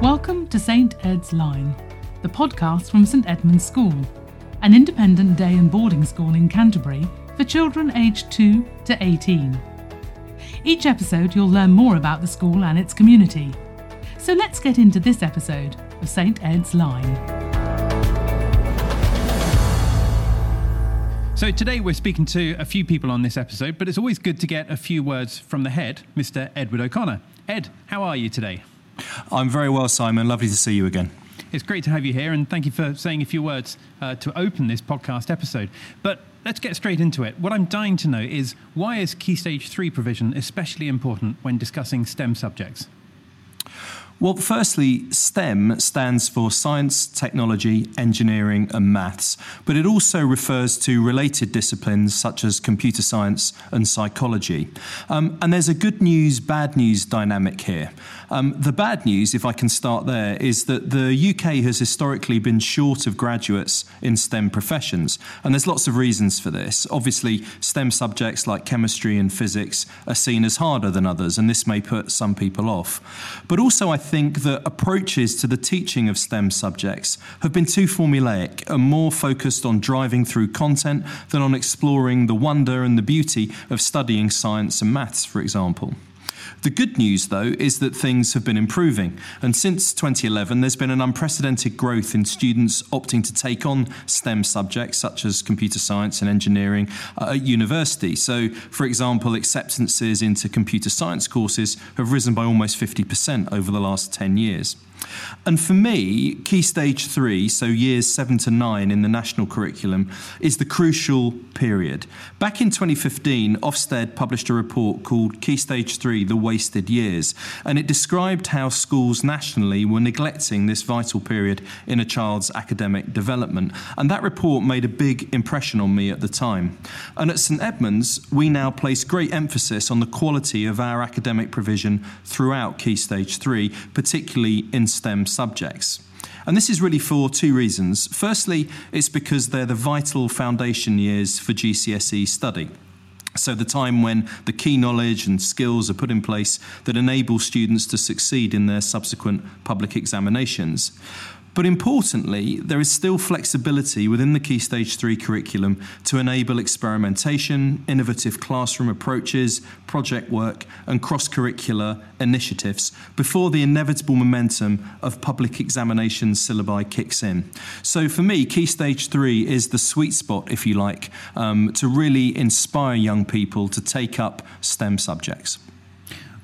Welcome to St Ed's Line, the podcast from St Edmund's School, an independent day and boarding school in Canterbury for children aged 2 to 18. Each episode, you'll learn more about the school and its community. So let's get into this episode of St Ed's Line. So today we're speaking to a few people on this episode, but it's always good to get a few words from the head, Mr. Edward O'Connor. Ed, how are you today? I'm very well, Simon. Lovely to see you again. It's great to have you here, and thank you for saying a few words uh, to open this podcast episode. But let's get straight into it. What I'm dying to know is why is Key Stage 3 provision especially important when discussing STEM subjects? Well, firstly, STEM stands for science, technology, engineering, and maths, but it also refers to related disciplines such as computer science and psychology. Um, and there's a good news, bad news dynamic here. Um, the bad news, if I can start there, is that the UK has historically been short of graduates in STEM professions, and there's lots of reasons for this. Obviously, STEM subjects like chemistry and physics are seen as harder than others, and this may put some people off. But also, I think that approaches to the teaching of STEM subjects have been too formulaic and more focused on driving through content than on exploring the wonder and the beauty of studying science and maths, for example. The good news, though, is that things have been improving. And since 2011, there's been an unprecedented growth in students opting to take on STEM subjects such as computer science and engineering uh, at university. So, for example, acceptances into computer science courses have risen by almost 50% over the last 10 years. And for me, Key Stage 3, so years 7 to 9 in the national curriculum, is the crucial period. Back in 2015, Ofsted published a report called Key Stage 3 The Wasted Years, and it described how schools nationally were neglecting this vital period in a child's academic development. And that report made a big impression on me at the time. And at St Edmunds, we now place great emphasis on the quality of our academic provision throughout Key Stage 3, particularly in Subjects. And this is really for two reasons. Firstly, it's because they're the vital foundation years for GCSE study. So, the time when the key knowledge and skills are put in place that enable students to succeed in their subsequent public examinations. But importantly, there is still flexibility within the Key Stage 3 curriculum to enable experimentation, innovative classroom approaches, project work, and cross curricular initiatives before the inevitable momentum of public examination syllabi kicks in. So for me, Key Stage 3 is the sweet spot, if you like, um, to really inspire young people to take up STEM subjects.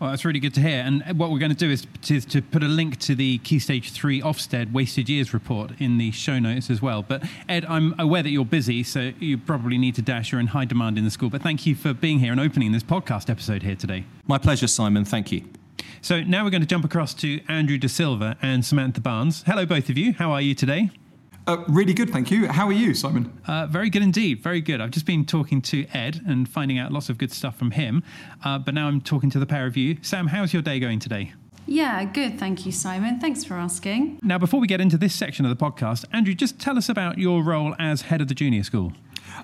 Well, that's really good to hear. And what we're going to do is to, to, put a link to the Key Stage 3 Ofsted Wasted Years report in the show notes as well. But Ed, I'm aware that you're busy, so you probably need to dash. You're in high demand in the school. But thank you for being here and opening this podcast episode here today. My pleasure, Simon. Thank you. So now we're going to jump across to Andrew De Silva and Samantha Barnes. Hello, both of you. How are you today? Uh, really good, thank you. How are you, Simon? Uh, very good indeed, very good. I've just been talking to Ed and finding out lots of good stuff from him, uh, but now I'm talking to the pair of you. Sam, how's your day going today? Yeah, good. Thank you, Simon. Thanks for asking. Now, before we get into this section of the podcast, Andrew, just tell us about your role as head of the junior school.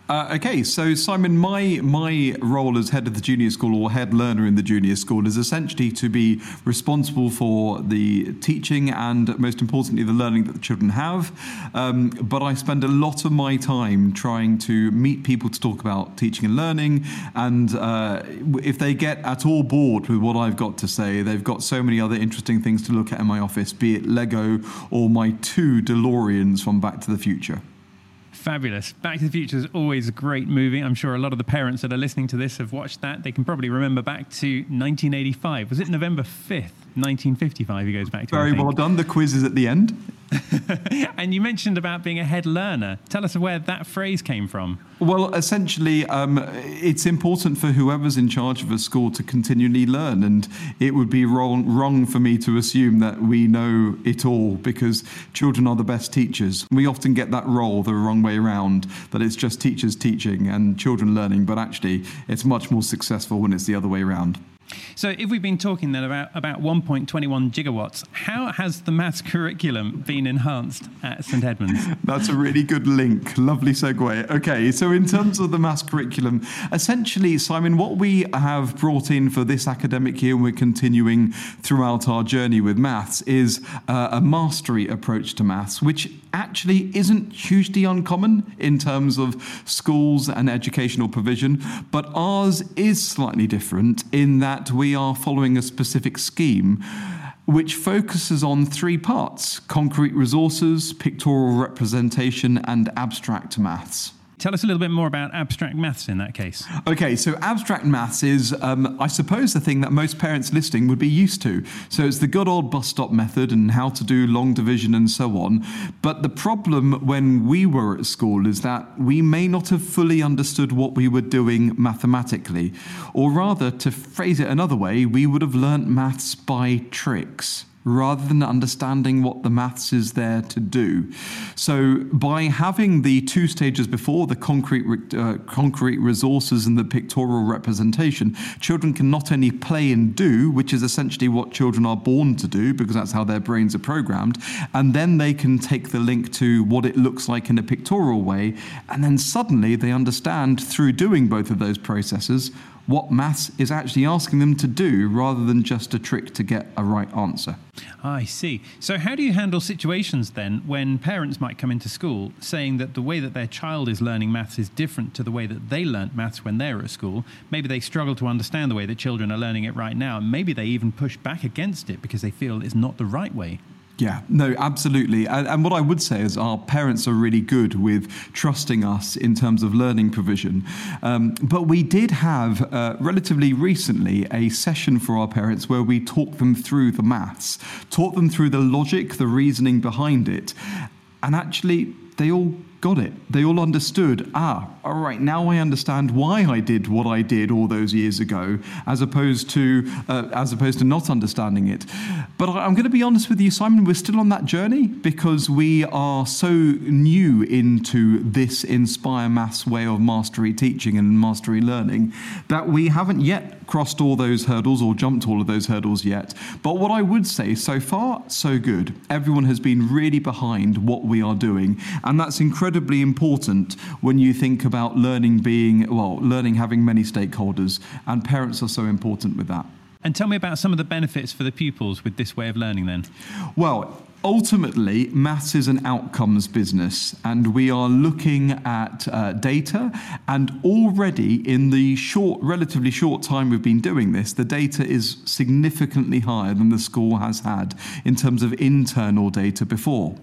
Uh, okay, so Simon, my my role as head of the junior school or head learner in the junior school is essentially to be responsible for the teaching and, most importantly, the learning that the children have. Um, but I spend a lot of my time trying to meet people to talk about teaching and learning. And uh, if they get at all bored with what I've got to say, they've got so many other interesting things to look at in my office, be it Lego or my two DeLoreans from Back to the Future. Fabulous. Back to the Future is always a great movie. I'm sure a lot of the parents that are listening to this have watched that. They can probably remember back to 1985. Was it November 5th, 1955? He goes back to. Very well done. The quiz is at the end. and you mentioned about being a head learner. Tell us where that phrase came from. Well, essentially, um, it's important for whoever's in charge of a school to continually learn, and it would be wrong, wrong for me to assume that we know it all because children are the best teachers. We often get that role the wrong way around, that it's just teachers teaching and children learning, but actually, it's much more successful when it's the other way around. So, if we've been talking then about, about 1.21 gigawatts, how has the maths curriculum been enhanced at St Edmunds? That's a really good link. Lovely segue. Okay, so in terms of the maths curriculum, essentially, Simon, what we have brought in for this academic year, and we're continuing throughout our journey with maths, is uh, a mastery approach to maths, which actually isn't hugely uncommon in terms of schools and educational provision, but ours is slightly different in that we are following a specific scheme which focuses on three parts concrete resources, pictorial representation, and abstract maths. Tell us a little bit more about abstract maths in that case. Okay, so abstract maths is, um, I suppose, the thing that most parents listening would be used to. So it's the good old bus stop method and how to do long division and so on. But the problem when we were at school is that we may not have fully understood what we were doing mathematically. Or rather, to phrase it another way, we would have learnt maths by tricks rather than understanding what the maths is there to do. So, by having the two stages before the concrete, uh, concrete resources and the pictorial representation, children can not only play and do, which is essentially what children are born to do because that's how their brains are programmed, and then they can take the link to what it looks like in a pictorial way, and then suddenly they understand through doing both of those processes what maths is actually asking them to do rather than just a trick to get a right answer. I see. So, how do you handle situations then when parents might come into school saying that the way that their child is learning maths is different to the way that they learnt maths when they were at school? Maybe they struggle to understand the way that children are learning it right now. And maybe they even push back against it because they feel it's not the right way. Yeah, no, absolutely. And, and, what I would say is our parents are really good with trusting us in terms of learning provision. Um, but we did have uh, relatively recently a session for our parents where we talked them through the maths, taught them through the logic, the reasoning behind it. And actually, they all got it. They all understood, ah, all right, now I understand why I did what I did all those years ago, as opposed to uh, as opposed to not understanding it. But I'm going to be honest with you, Simon, we're still on that journey because we are so new into this Inspire Maths way of mastery teaching and mastery learning that we haven't yet crossed all those hurdles or jumped all of those hurdles yet. But what I would say, so far, so good. Everyone has been really behind what we are doing, and that's incredibly important when you think about learning being, well, learning having many stakeholders, and parents are so important with that. And tell me about some of the benefits for the pupils with this way of learning then. Well, ultimately, maths is an outcomes business, and we are looking at uh, data. And already, in the short, relatively short time we've been doing this, the data is significantly higher than the school has had in terms of internal data before.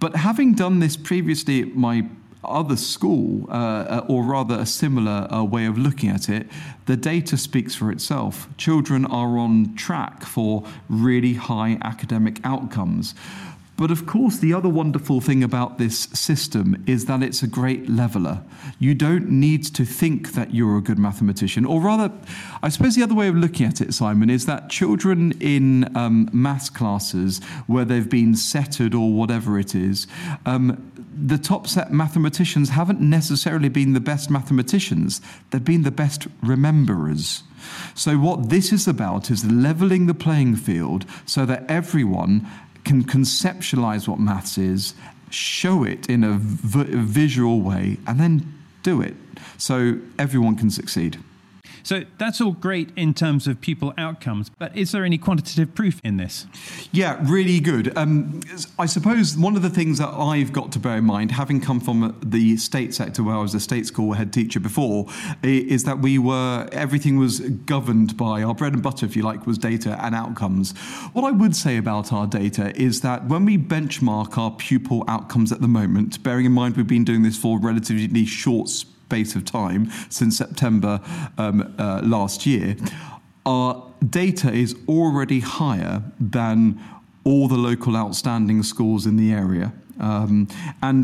But having done this previously at my other school, uh, uh, or rather a similar uh, way of looking at it, the data speaks for itself. Children are on track for really high academic outcomes. But of course, the other wonderful thing about this system is that it's a great leveler. You don't need to think that you're a good mathematician. Or rather, I suppose the other way of looking at it, Simon, is that children in um, maths classes where they've been setted or whatever it is, um, the top set mathematicians haven't necessarily been the best mathematicians, they've been the best rememberers. So, what this is about is leveling the playing field so that everyone can conceptualize what maths is, show it in a visual way, and then do it so everyone can succeed. So that's all great in terms of pupil outcomes, but is there any quantitative proof in this? Yeah, really good. Um, I suppose one of the things that I've got to bear in mind, having come from the state sector where I was a state school head teacher before, is that we were, everything was governed by our bread and butter, if you like, was data and outcomes. What I would say about our data is that when we benchmark our pupil outcomes at the moment, bearing in mind we've been doing this for a relatively short space of time since September um, uh, last year, our data is already higher than all the local outstanding schools in the area. Um, and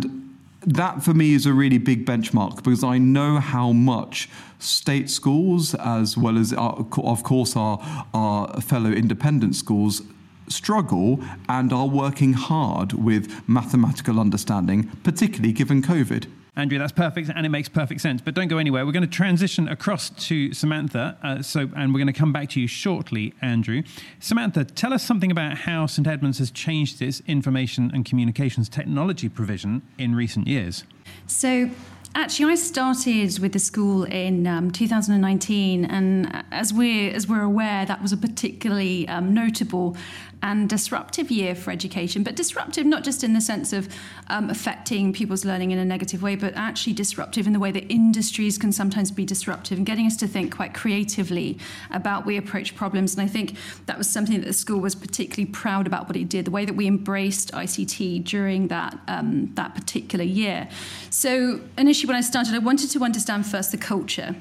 that for me is a really big benchmark because I know how much state schools, as well as, our, of course, our, our fellow independent schools, struggle and are working hard with mathematical understanding, particularly given COVID. Andrew, that's perfect, and it makes perfect sense. But don't go anywhere. We're going to transition across to Samantha. Uh, so, and we're going to come back to you shortly, Andrew. Samantha, tell us something about how St Edmunds has changed its information and communications technology provision in recent years. So, Actually, I started with the school in um, 2019, and as we're as we're aware, that was a particularly um, notable and disruptive year for education, but disruptive not just in the sense of um, affecting people's learning in a negative way, but actually disruptive in the way that industries can sometimes be disruptive and getting us to think quite creatively about we approach problems. And I think that was something that the school was particularly proud about what it did, the way that we embraced ICT during that um, that particular year. So initially, when I started, I wanted to understand first the culture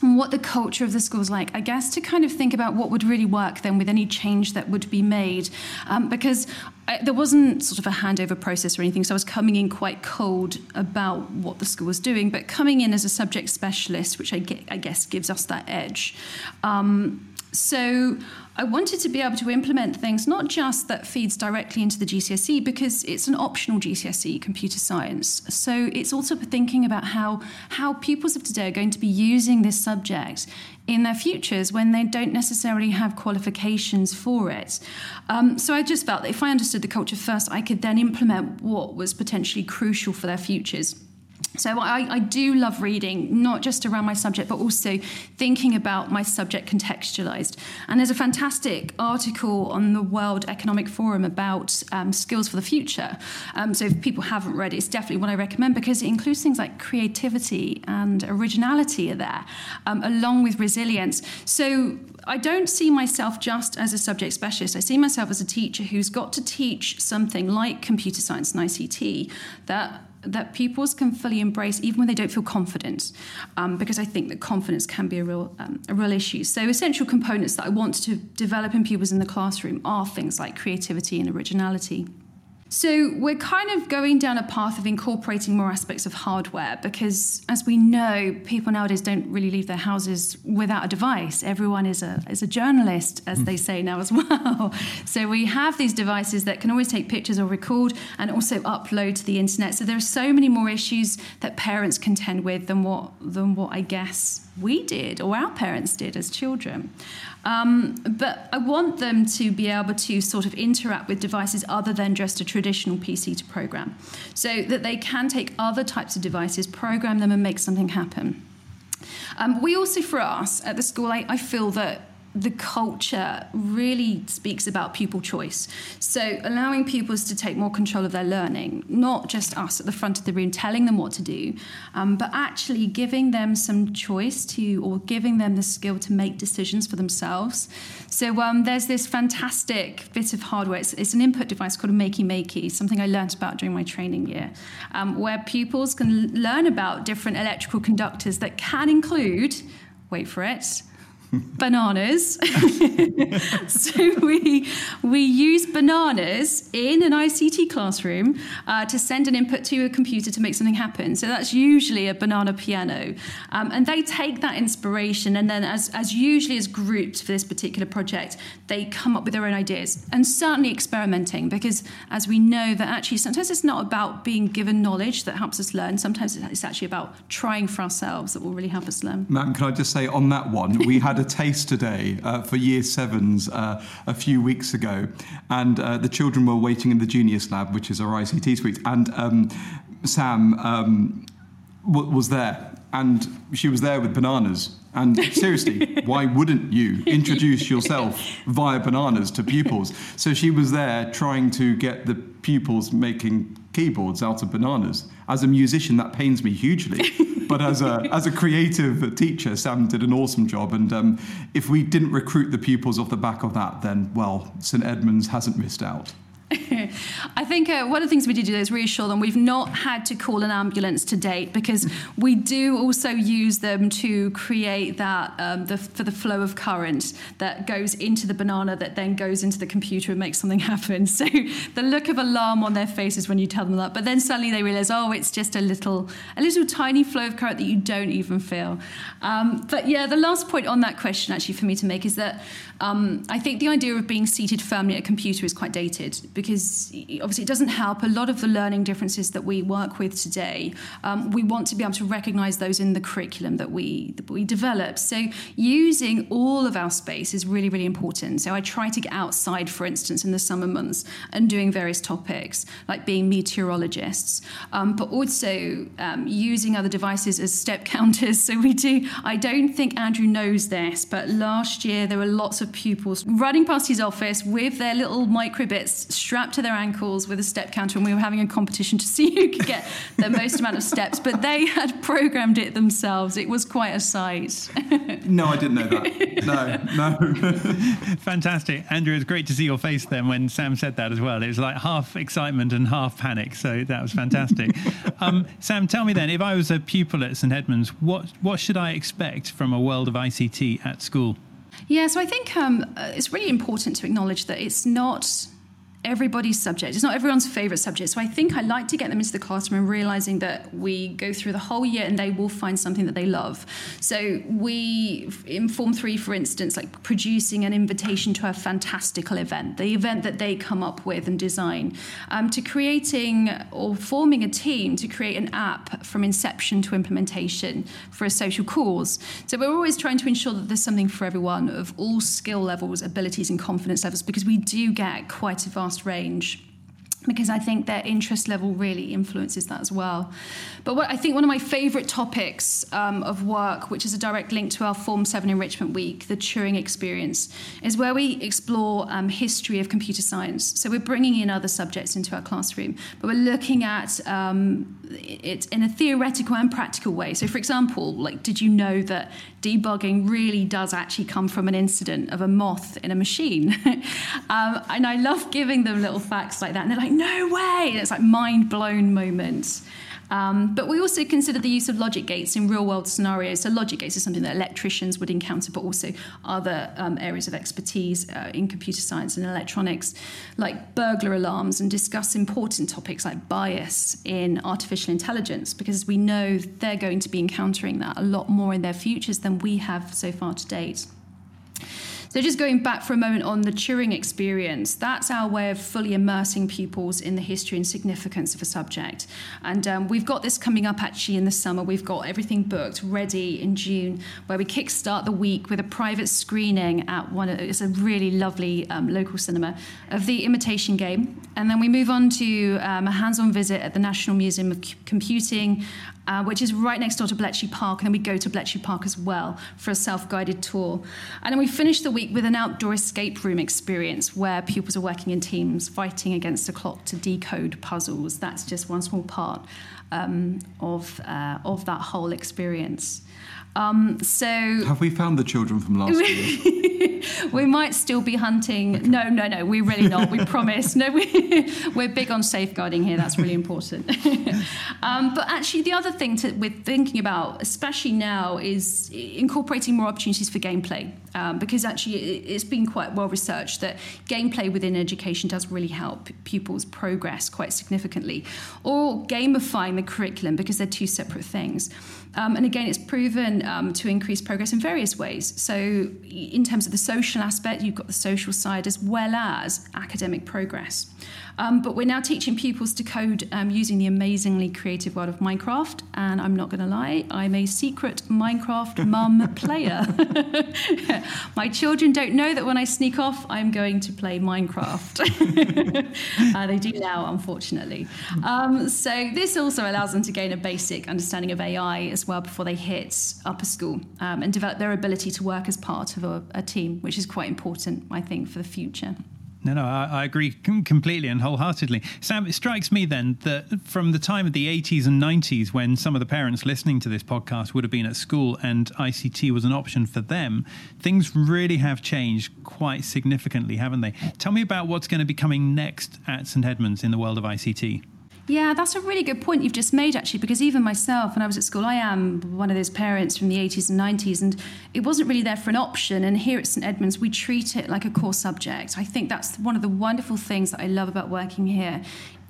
what the culture of the school is like. I guess to kind of think about what would really work then with any change that would be made, um, because I, there wasn't sort of a handover process or anything. So I was coming in quite cold about what the school was doing, but coming in as a subject specialist, which I, get, I guess gives us that edge. Um, so I wanted to be able to implement things not just that feeds directly into the GCSE because it's an optional GCSE computer science. So it's also thinking about how how pupils of today are going to be using this subject in their futures when they don't necessarily have qualifications for it. Um, so I just felt that if I understood the culture first, I could then implement what was potentially crucial for their futures. So I, I, do love reading, not just around my subject, but also thinking about my subject contextualized. And there's a fantastic article on the World Economic Forum about um, skills for the future. Um, so if people haven't read it, it's definitely what I recommend because it includes things like creativity and originality are there, um, along with resilience. So I don't see myself just as a subject specialist. I see myself as a teacher who's got to teach something like computer science and ICT that that pupils can fully embrace even when they don't feel confident um, because I think that confidence can be a real, um, a real issue. So essential components that I want to develop in pupils in the classroom are things like creativity and originality. So we're kind of going down a path of incorporating more aspects of hardware because, as we know, people nowadays don't really leave their houses without a device. Everyone is a is a journalist, as they say now as well. So we have these devices that can always take pictures or record and also upload to the internet. So there are so many more issues that parents contend with than what than what I guess we did or our parents did as children. Um, but I want them to be able to sort of interact with devices other than just a traditional PC to program, so that they can take other types of devices, program them, and make something happen. Um, we also, for us at the school, I, I feel that the culture really speaks about pupil choice. So, allowing pupils to take more control of their learning, not just us at the front of the room telling them what to do, um, but actually giving them some choice to, or giving them the skill to make decisions for themselves. So, um, there's this fantastic bit of hardware. It's, it's, an input device called a Makey Makey, something I learned about during my training year, um, where pupils can learn about different electrical conductors that can include, wait for it, bananas. so we we use bananas in an ICT classroom uh, to send an input to a computer to make something happen. So that's usually a banana piano, um, and they take that inspiration and then, as as usually as groups for this particular project, they come up with their own ideas and certainly experimenting because, as we know, that actually sometimes it's not about being given knowledge that helps us learn. Sometimes it's actually about trying for ourselves that will really help us learn. Matt, can I just say on that one, we had a taste today uh, for year sevens uh, a few weeks ago, and uh, the children were waiting in the Genius Lab, which is our ICT suite, and um, Sam um, w- was there, and she was there with bananas. And seriously, why wouldn't you introduce yourself via bananas to pupils? So she was there trying to get the pupils making keyboards out of bananas. As a musician, that pains me hugely. but as a as a creative teacher, Sam did an awesome job. And um, if we didn't recruit the pupils off the back of that, then well, St Edmunds hasn't missed out. I think uh, one of the things we did do is reassure them we've not had to call an ambulance to date because we do also use them to create that um, the, for the flow of current that goes into the banana that then goes into the computer and makes something happen. So the look of alarm on their faces when you tell them that, but then suddenly they realize, oh, it's just a little a little tiny flow of current that you don't even feel. Um, but yeah, the last point on that question actually for me to make is that um, I think the idea of being seated firmly at a computer is quite dated because obviously it doesn't help a lot of the learning differences that we work with today. Um, we want to be able to recognise those in the curriculum that we that we develop. So using all of our space is really really important. So I try to get outside, for instance, in the summer months and doing various topics like being meteorologists, um, but also um, using other devices as step counters. So we do. I don't think Andrew knows this, but last year there were lots of pupils running past his office with their little microbits strapped to their ankles with a step counter, and we were having a competition to see who could get the most amount of steps. But they had programmed it themselves. It was quite a sight. no, I didn't know that. No, no. Fantastic, Andrew. It's great to see your face then when Sam said that as well. It was like half excitement and half panic. So that was fantastic. um, Sam, tell me then, if I was a pupil at St Edmunds, what what should I expect from a world of ICT at school? Yeah, so I think um, uh, it's really important to acknowledge that it's not everybody's subject. It's not everyone's favorite subject. So I think I like to get them into the classroom and realizing that we go through the whole year and they will find something that they love. So we, in Form 3, for instance, like producing an invitation to a fantastical event, the event that they come up with and design, um, to creating or forming a team to create an app from inception to implementation for a social cause. So we're always trying to ensure that there's something for everyone of all skill levels, abilities, and confidence levels because we do get quite a vast vast range because I think their interest level really influences that as well. But what I think one of my favourite topics um, of work, which is a direct link to our Form 7 Enrichment Week, the Turing experience, is where we explore um, history of computer science. So we're bringing in other subjects into our classroom, but we're looking at um, it in a theoretical and practical way. So, for example, like, did you know that debugging really does actually come from an incident of a moth in a machine? um, and I love giving them little facts like that, and they're like, no way! And it's like mind blown moments. Um, but we also consider the use of logic gates in real world scenarios. So, logic gates is something that electricians would encounter, but also other um, areas of expertise uh, in computer science and electronics, like burglar alarms, and discuss important topics like bias in artificial intelligence, because we know they're going to be encountering that a lot more in their futures than we have so far to date. So, just going back for a moment on the Turing experience, that's our way of fully immersing pupils in the history and significance of a subject. And um, we've got this coming up actually in the summer. We've got everything booked ready in June, where we kickstart the week with a private screening at one. It's a really lovely um, local cinema of the Imitation Game, and then we move on to um, a hands-on visit at the National Museum of C- Computing uh, which is right next door to Bletchley Park. And then we go to Bletchley Park as well for a self guided tour. And then we finish the week with an outdoor escape room experience where pupils are working in teams, fighting against the clock to decode puzzles. That's just one small part um, of, uh, of that whole experience. Um, so have we found the children from last year? we might still be hunting. Okay. No, no, no. We're really not. We promise. No, we, we're big on safeguarding here. That's really important. um, but actually, the other thing to, we're thinking about, especially now, is incorporating more opportunities for gameplay. Um, because actually, it's been quite well researched that gameplay within education does really help pupils progress quite significantly. Or gamifying the curriculum because they're two separate things. Um, and again, it's proven um, to increase progress in various ways. So, in terms of the social aspect, you've got the social side as well as academic progress. Um, but we're now teaching pupils to code um, using the amazingly creative world of Minecraft. And I'm not going to lie, I'm a secret Minecraft mum player. My children don't know that when I sneak off, I'm going to play Minecraft. uh, they do now, unfortunately. Um, so this also allows them to gain a basic understanding of AI as well before they hit upper school um, and develop their ability to work as part of a, a team, which is quite important, I think, for the future. No, no, I, I, agree completely and wholeheartedly. Sam, it strikes me then that from the time of the 80s and 90s, when some of the parents listening to this podcast would have been at school and ICT was an option for them, things really have changed quite significantly, haven't they? Tell me about what's going to be coming next at St Edmunds in the world of ICT. Yeah, that's a really good point you've just made, actually, because even myself, when I was at school, I am one of those parents from the 80s and 90s, and it wasn't really there for an option. And here at St Edmunds, we treat it like a core subject. I think that's one of the wonderful things that I love about working here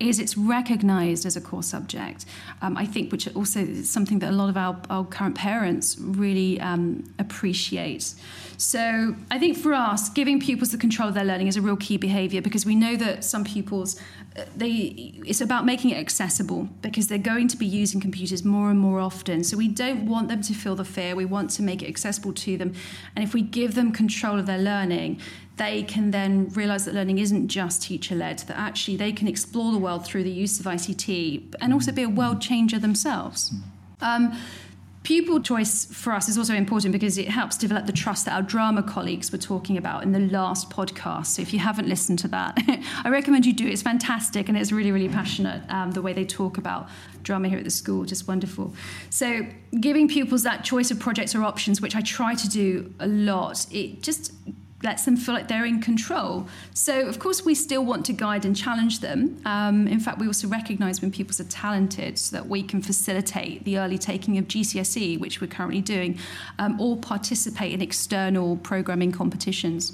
is it's recognized as a core subject. Um, I think, which also is something that a lot of our, our current parents really um, appreciate. So I think for us, giving pupils the control of their learning is a real key behavior because we know that some pupils, uh, they it's about making it accessible because they're going to be using computers more and more often. So we don't want them to feel the fear. We want to make it accessible to them. And if we give them control of their learning, they can then realize that learning isn't just teacher led, that actually they can explore the world through the use of ICT and also be a world changer themselves. Um, Pupil choice for us is also important because it helps develop the trust that our drama colleagues were talking about in the last podcast. So if you haven't listened to that, I recommend you do. It's fantastic and it's really, really passionate um, the way they talk about drama here at the school, just wonderful. So giving pupils that choice of projects or options, which I try to do a lot, it just lets them feel like they're in control. So, of course, we still want to guide and challenge them. Um, in fact, we also recognise when pupils are talented so that we can facilitate the early taking of GCSE, which we're currently doing, um, or participate in external programming competitions.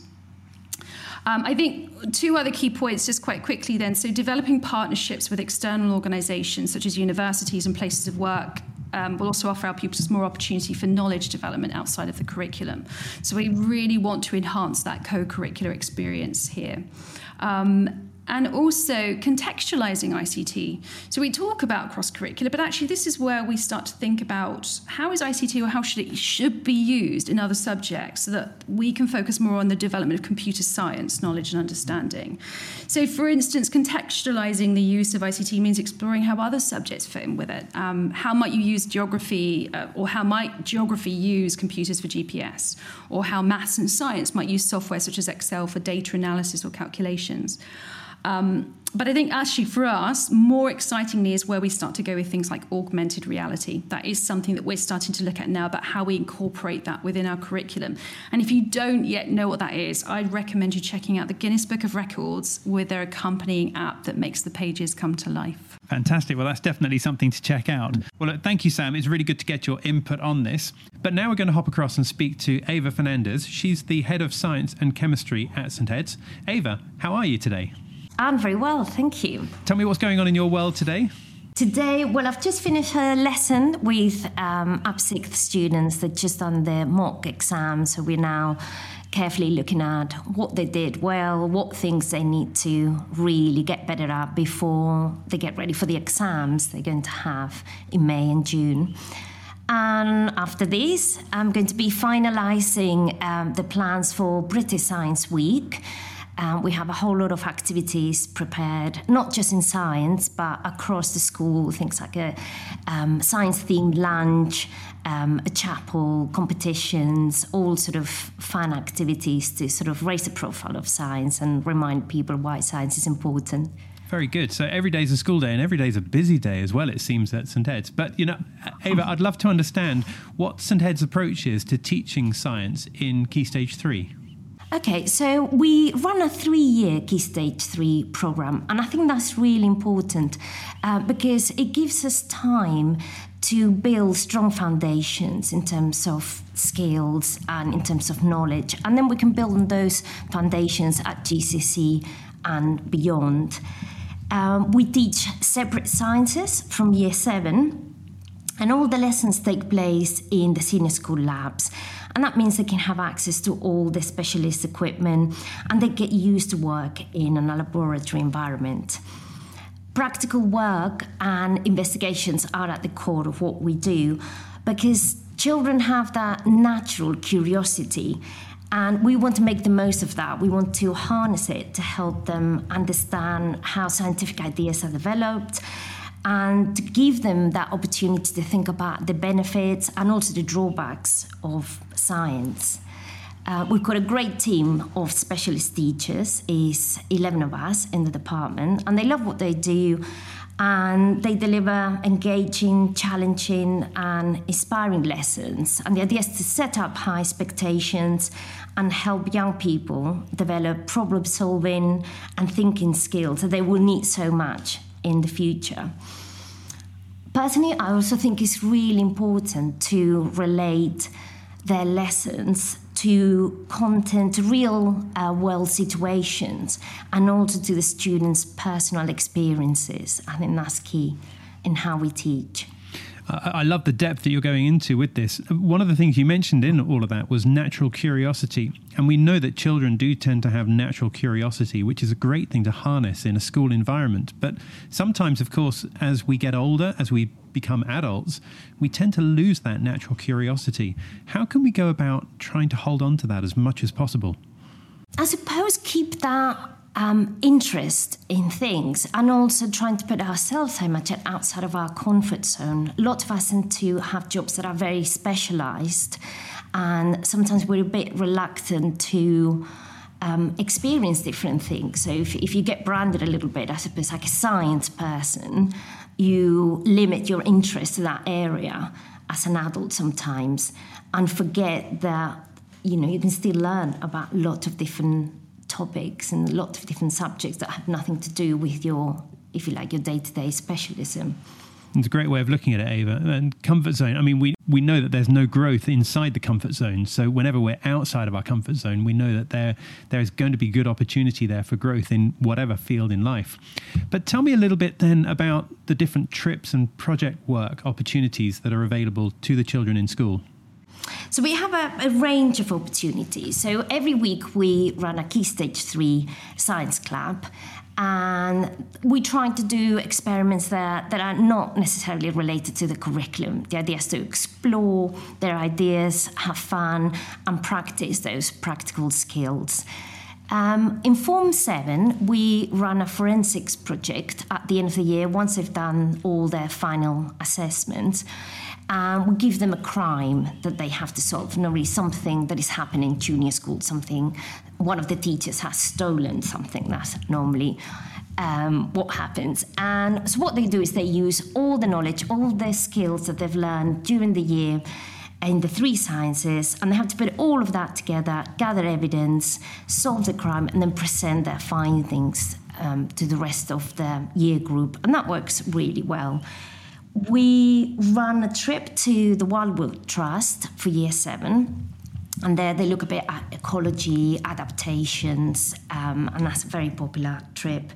Um, I think two other key points, just quite quickly then. So, developing partnerships with external organisations such as universities and places of work um, will also offer our pupils more opportunity for knowledge development outside of the curriculum. So we really want to enhance that co-curricular experience here. Um, and also contextualizing ICT. So we talk about cross curricular, but actually this is where we start to think about how is ICT or how should it should be used in other subjects so that we can focus more on the development of computer science knowledge and understanding. So for instance, contextualizing the use of ICT means exploring how other subjects fit in with it. Um, how might you use geography uh, or how might geography use computers for GPS or how maths and science might use software such as Excel for data analysis or calculations. Um, but I think actually for us, more excitingly is where we start to go with things like augmented reality. That is something that we're starting to look at now about how we incorporate that within our curriculum. And if you don't yet know what that is, I'd recommend you checking out the Guinness Book of Records with their accompanying app that makes the pages come to life. Fantastic. Well, that's definitely something to check out. Well, look, thank you, Sam. It's really good to get your input on this. But now we're going to hop across and speak to Eva Fernandez. She's the head of science and chemistry at St. Ed's. Eva, how are you today? I'm very well, thank you. Tell me what's going on in your world today. Today, well, I've just finished a lesson with um, up sixth students that just done their mock exam. So we're now carefully looking at what they did well, what things they need to really get better at before they get ready for the exams they're going to have in May and June. And after this, I'm going to be finalising um, the plans for British Science Week. Um, we have a whole lot of activities prepared, not just in science, but across the school, things like a um, science themed lunch, um, a chapel, competitions, all sort of fun activities to sort of raise the profile of science and remind people why science is important. Very good. So every day is a school day, and every day is a busy day as well. It seems at St Ed's. But you know, Eva, I'd love to understand what St Ed's approach is to teaching science in Key Stage Three. Okay, so we run a three year Key Stage 3 program, and I think that's really important uh, because it gives us time to build strong foundations in terms of skills and in terms of knowledge, and then we can build on those foundations at GCSE and beyond. Um, we teach separate sciences from year seven, and all the lessons take place in the senior school labs. And that means they can have access to all the specialist equipment and they get used to work in a laboratory environment. Practical work and investigations are at the core of what we do because children have that natural curiosity and we want to make the most of that. We want to harness it to help them understand how scientific ideas are developed and give them that opportunity to think about the benefits and also the drawbacks of science. Uh, we've got a great team of specialist teachers, is 11 of us in the department, and they love what they do and they deliver engaging, challenging, and inspiring lessons. And the idea is to set up high expectations and help young people develop problem solving and thinking skills that they will need so much in the future. Personally, I also think it's really important to relate their lessons to content, real uh, world situations, and also to the students' personal experiences. I think that's key in how we teach. I love the depth that you're going into with this. One of the things you mentioned in all of that was natural curiosity. And we know that children do tend to have natural curiosity, which is a great thing to harness in a school environment. But sometimes, of course, as we get older, as we become adults, we tend to lose that natural curiosity. How can we go about trying to hold on to that as much as possible? I suppose keep that um, interest in things and also trying to put ourselves so much outside of our comfort zone. A lot of us tend to have jobs that are very specialized, and sometimes we're a bit reluctant to. Um, experience different things. So, if, if you get branded a little bit, I suppose, like a science person, you limit your interest to that area as an adult sometimes and forget that you know you can still learn about a lot of different topics and lots of different subjects that have nothing to do with your, if you like, your day to day specialism. It's a great way of looking at it, Eva. And comfort zone. I mean, we, we know that there's no growth inside the comfort zone. So whenever we're outside of our comfort zone, we know that there there is going to be good opportunity there for growth in whatever field in life. But tell me a little bit then about the different trips and project work opportunities that are available to the children in school. So we have a, a, range of opportunities. So every week we run a Key Stage 3 science club and we try to do experiments that, that are not necessarily related to the curriculum. The idea is to explore their ideas, have fun, and practice those practical skills. Um, in Form 7, we run a forensics project at the end of the year once they've done all their final assessments and we give them a crime that they have to solve. Normally, something that is happening in junior school, something one of the teachers has stolen something. That's normally um, what happens. And so, what they do is they use all the knowledge, all the skills that they've learned during the year in the three sciences, and they have to put all of that together, gather evidence, solve the crime, and then present their findings um, to the rest of the year group. And that works really well we run a trip to the Wildwood Trust for year seven. And there they look a bit at ecology, adaptations, um, and that's a very popular trip.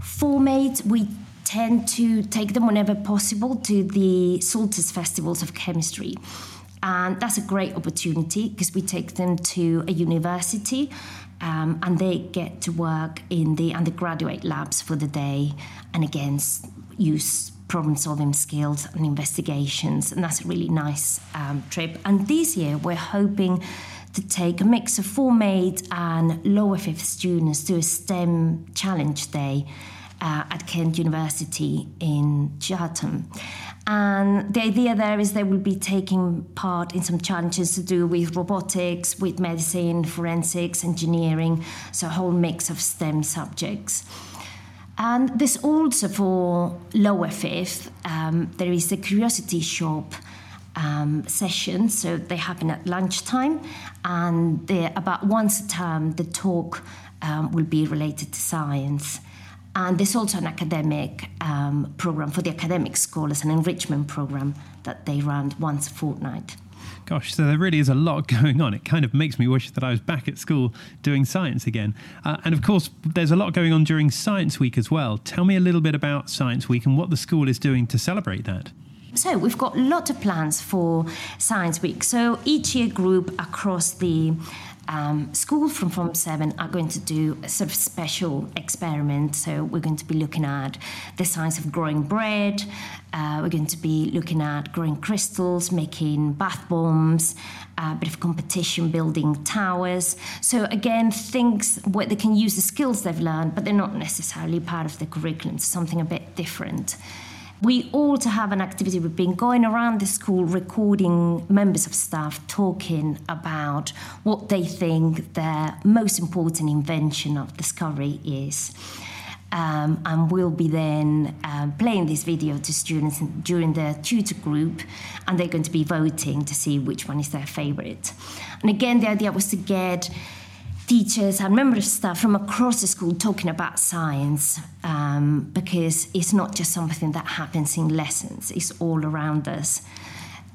Form 8s, we tend to take them whenever possible to the Salters Festivals of Chemistry. And that's a great opportunity because we take them to a university um, and they get to work in the undergraduate labs for the day and again use problem solving skills and investigations, and that's a really nice um, trip. And this year, we're hoping to take a mix of Form 8 and lower fifth students to a STEM challenge day uh, at Kent University in Chatham. And the idea there is they will be taking part in some challenges to do with robotics, with medicine, forensics, engineering, so a whole mix of STEM subjects. And there's also for lower fifth, um, there is a curiosity shop um, session. So they happen at lunchtime, and about once a term. The talk um, will be related to science. And there's also an academic um, program for the academic scholars, an enrichment program that they run once a fortnight. Gosh, so there really is a lot going on. It kind of makes me wish that I was back at school doing science again. Uh, and of course, there's a lot going on during Science Week as well. Tell me a little bit about Science Week and what the school is doing to celebrate that. So, we've got a lot of plans for Science Week. So, each year group across the um, schools from Form 7 are going to do a sort of special experiment. So we're going to be looking at the science of growing bread. Uh, we're going to be looking at growing crystals, making bath bombs, a bit of competition building towers. So again, things where they can use the skills they've learned, but they're not necessarily part of the curriculum. So something a bit different. We also have an activity we've been going around the school recording members of staff talking about what they think their most important invention of discovery is. Um, and we'll be then um, playing this video to students during the tutor group, and they're going to be voting to see which one is their favourite. And again, the idea was to get teachers and members of staff from across the school talking about science um, because it's not just something that happens in lessons, it's all around us.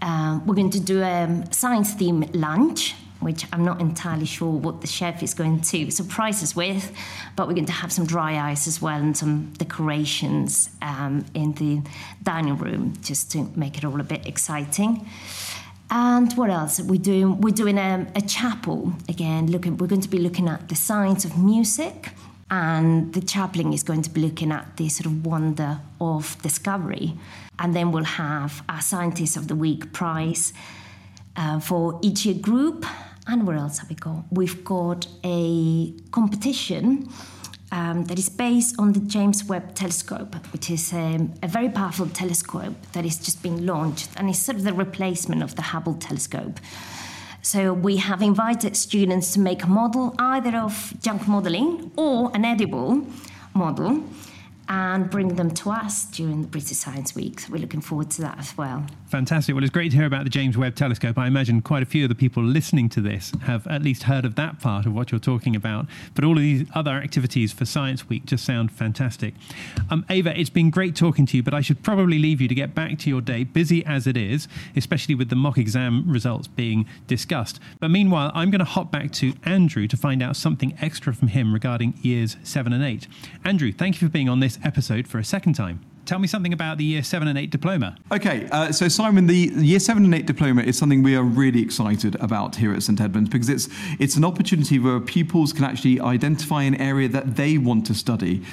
Um, we're going to do a science theme lunch, which I'm not entirely sure what the chef is going to surprise us with, but we're going to have some dry ice as well and some decorations um, in the dining room just to make it all a bit exciting. And what else? We're doing we're doing a, a chapel again. Looking, we're going to be looking at the science of music, and the chaplain is going to be looking at the sort of wonder of discovery. And then we'll have our Scientist of the Week prize uh, for each year group. And where else have we got? We've got a competition um, that is based on the James Webb Telescope, which is um, a very powerful telescope that is just being launched and is sort of the replacement of the Hubble telescope. So we have invited students to make a model either of junk modeling or an edible model and bring them to us during the British Science Week. So we're looking forward to that as well. Fantastic. Well, it's great to hear about the James Webb Telescope. I imagine quite a few of the people listening to this have at least heard of that part of what you're talking about. But all of these other activities for Science Week just sound fantastic. Um, Eva, it's been great talking to you, but I should probably leave you to get back to your day, busy as it is, especially with the mock exam results being discussed. But meanwhile, I'm going to hop back to Andrew to find out something extra from him regarding years seven and eight. Andrew, thank you for being on this episode for a second time. Tell me something about the Year 7 and 8 diploma. Okay, uh, so Simon, the Year 7 and 8 diploma is something we are really excited about here at St Edmunds because it's, it's an opportunity where pupils can actually identify an area that they want to study.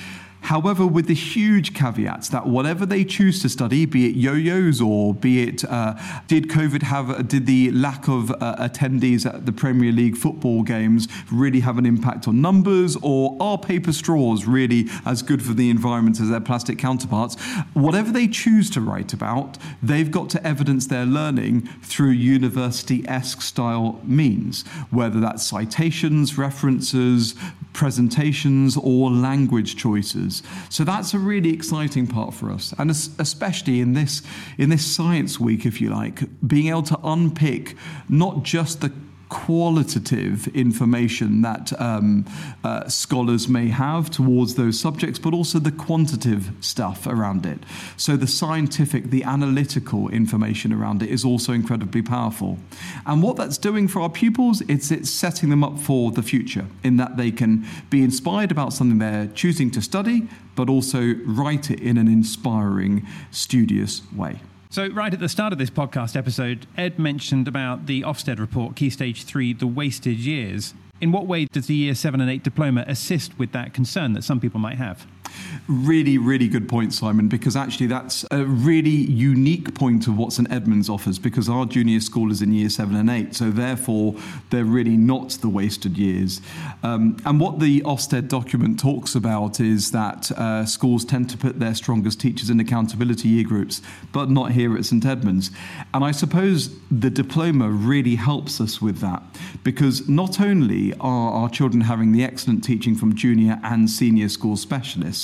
However, with the huge caveats that whatever they choose to study, be it yo-yos or be it uh, did COVID have did the lack of uh, attendees at the Premier League football games really have an impact on numbers, or are paper straws really as good for the environment as their plastic counterparts? Whatever they choose to write about, they've got to evidence their learning through university-esque style means, whether that's citations, references, presentations, or language choices. So that's a really exciting part for us, and especially in this in this science week, if you like, being able to unpick not just the qualitative information that um, uh, scholars may have towards those subjects, but also the quantitative stuff around it. So the scientific, the analytical information around it is also incredibly powerful. And what that's doing for our pupils, it's it's setting them up for the future in that they can be inspired about something they're choosing to study, but also write it in an inspiring, studious way. So, right at the start of this podcast episode, Ed mentioned about the Ofsted report, Key Stage 3, the wasted years. In what way does the Year 7 and 8 diploma assist with that concern that some people might have? Really, really good point, Simon, because actually that's a really unique point of what St Edmunds offers because our junior school is in year seven and eight. So, therefore, they're really not the wasted years. Um, and what the Ofsted document talks about is that uh, schools tend to put their strongest teachers in accountability year groups, but not here at St Edmunds. And I suppose the diploma really helps us with that because not only are our children having the excellent teaching from junior and senior school specialists,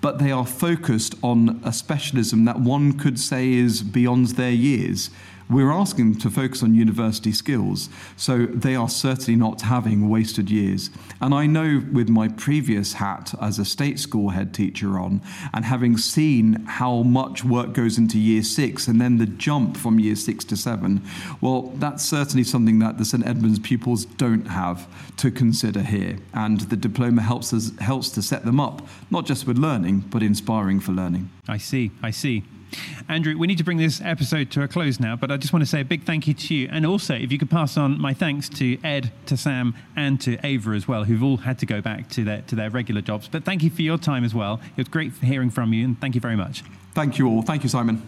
but they are focused on a specialism that one could say is beyond their years. We're asking them to focus on university skills, so they are certainly not having wasted years. And I know with my previous hat as a state school head teacher on, and having seen how much work goes into year six and then the jump from year six to seven, well, that's certainly something that the St Edmunds pupils don't have to consider here. And the diploma helps us helps to set them up, not just with learning, but inspiring for learning. I see, I see. Andrew, we need to bring this episode to a close now, but I just want to say a big thank you to you. And also, if you could pass on my thanks to Ed, to Sam, and to Eva as well, who've all had to go back to their, to their regular jobs. But thank you for your time as well. It was great hearing from you, and thank you very much. Thank you all. Thank you, Simon.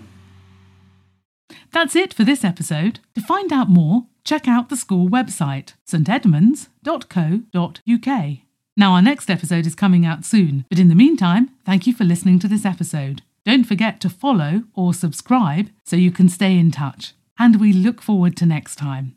That's it for this episode. To find out more, check out the school website, stedmunds.co.uk. Now, our next episode is coming out soon, but in the meantime, thank you for listening to this episode. Don't forget to follow or subscribe so you can stay in touch. And we look forward to next time.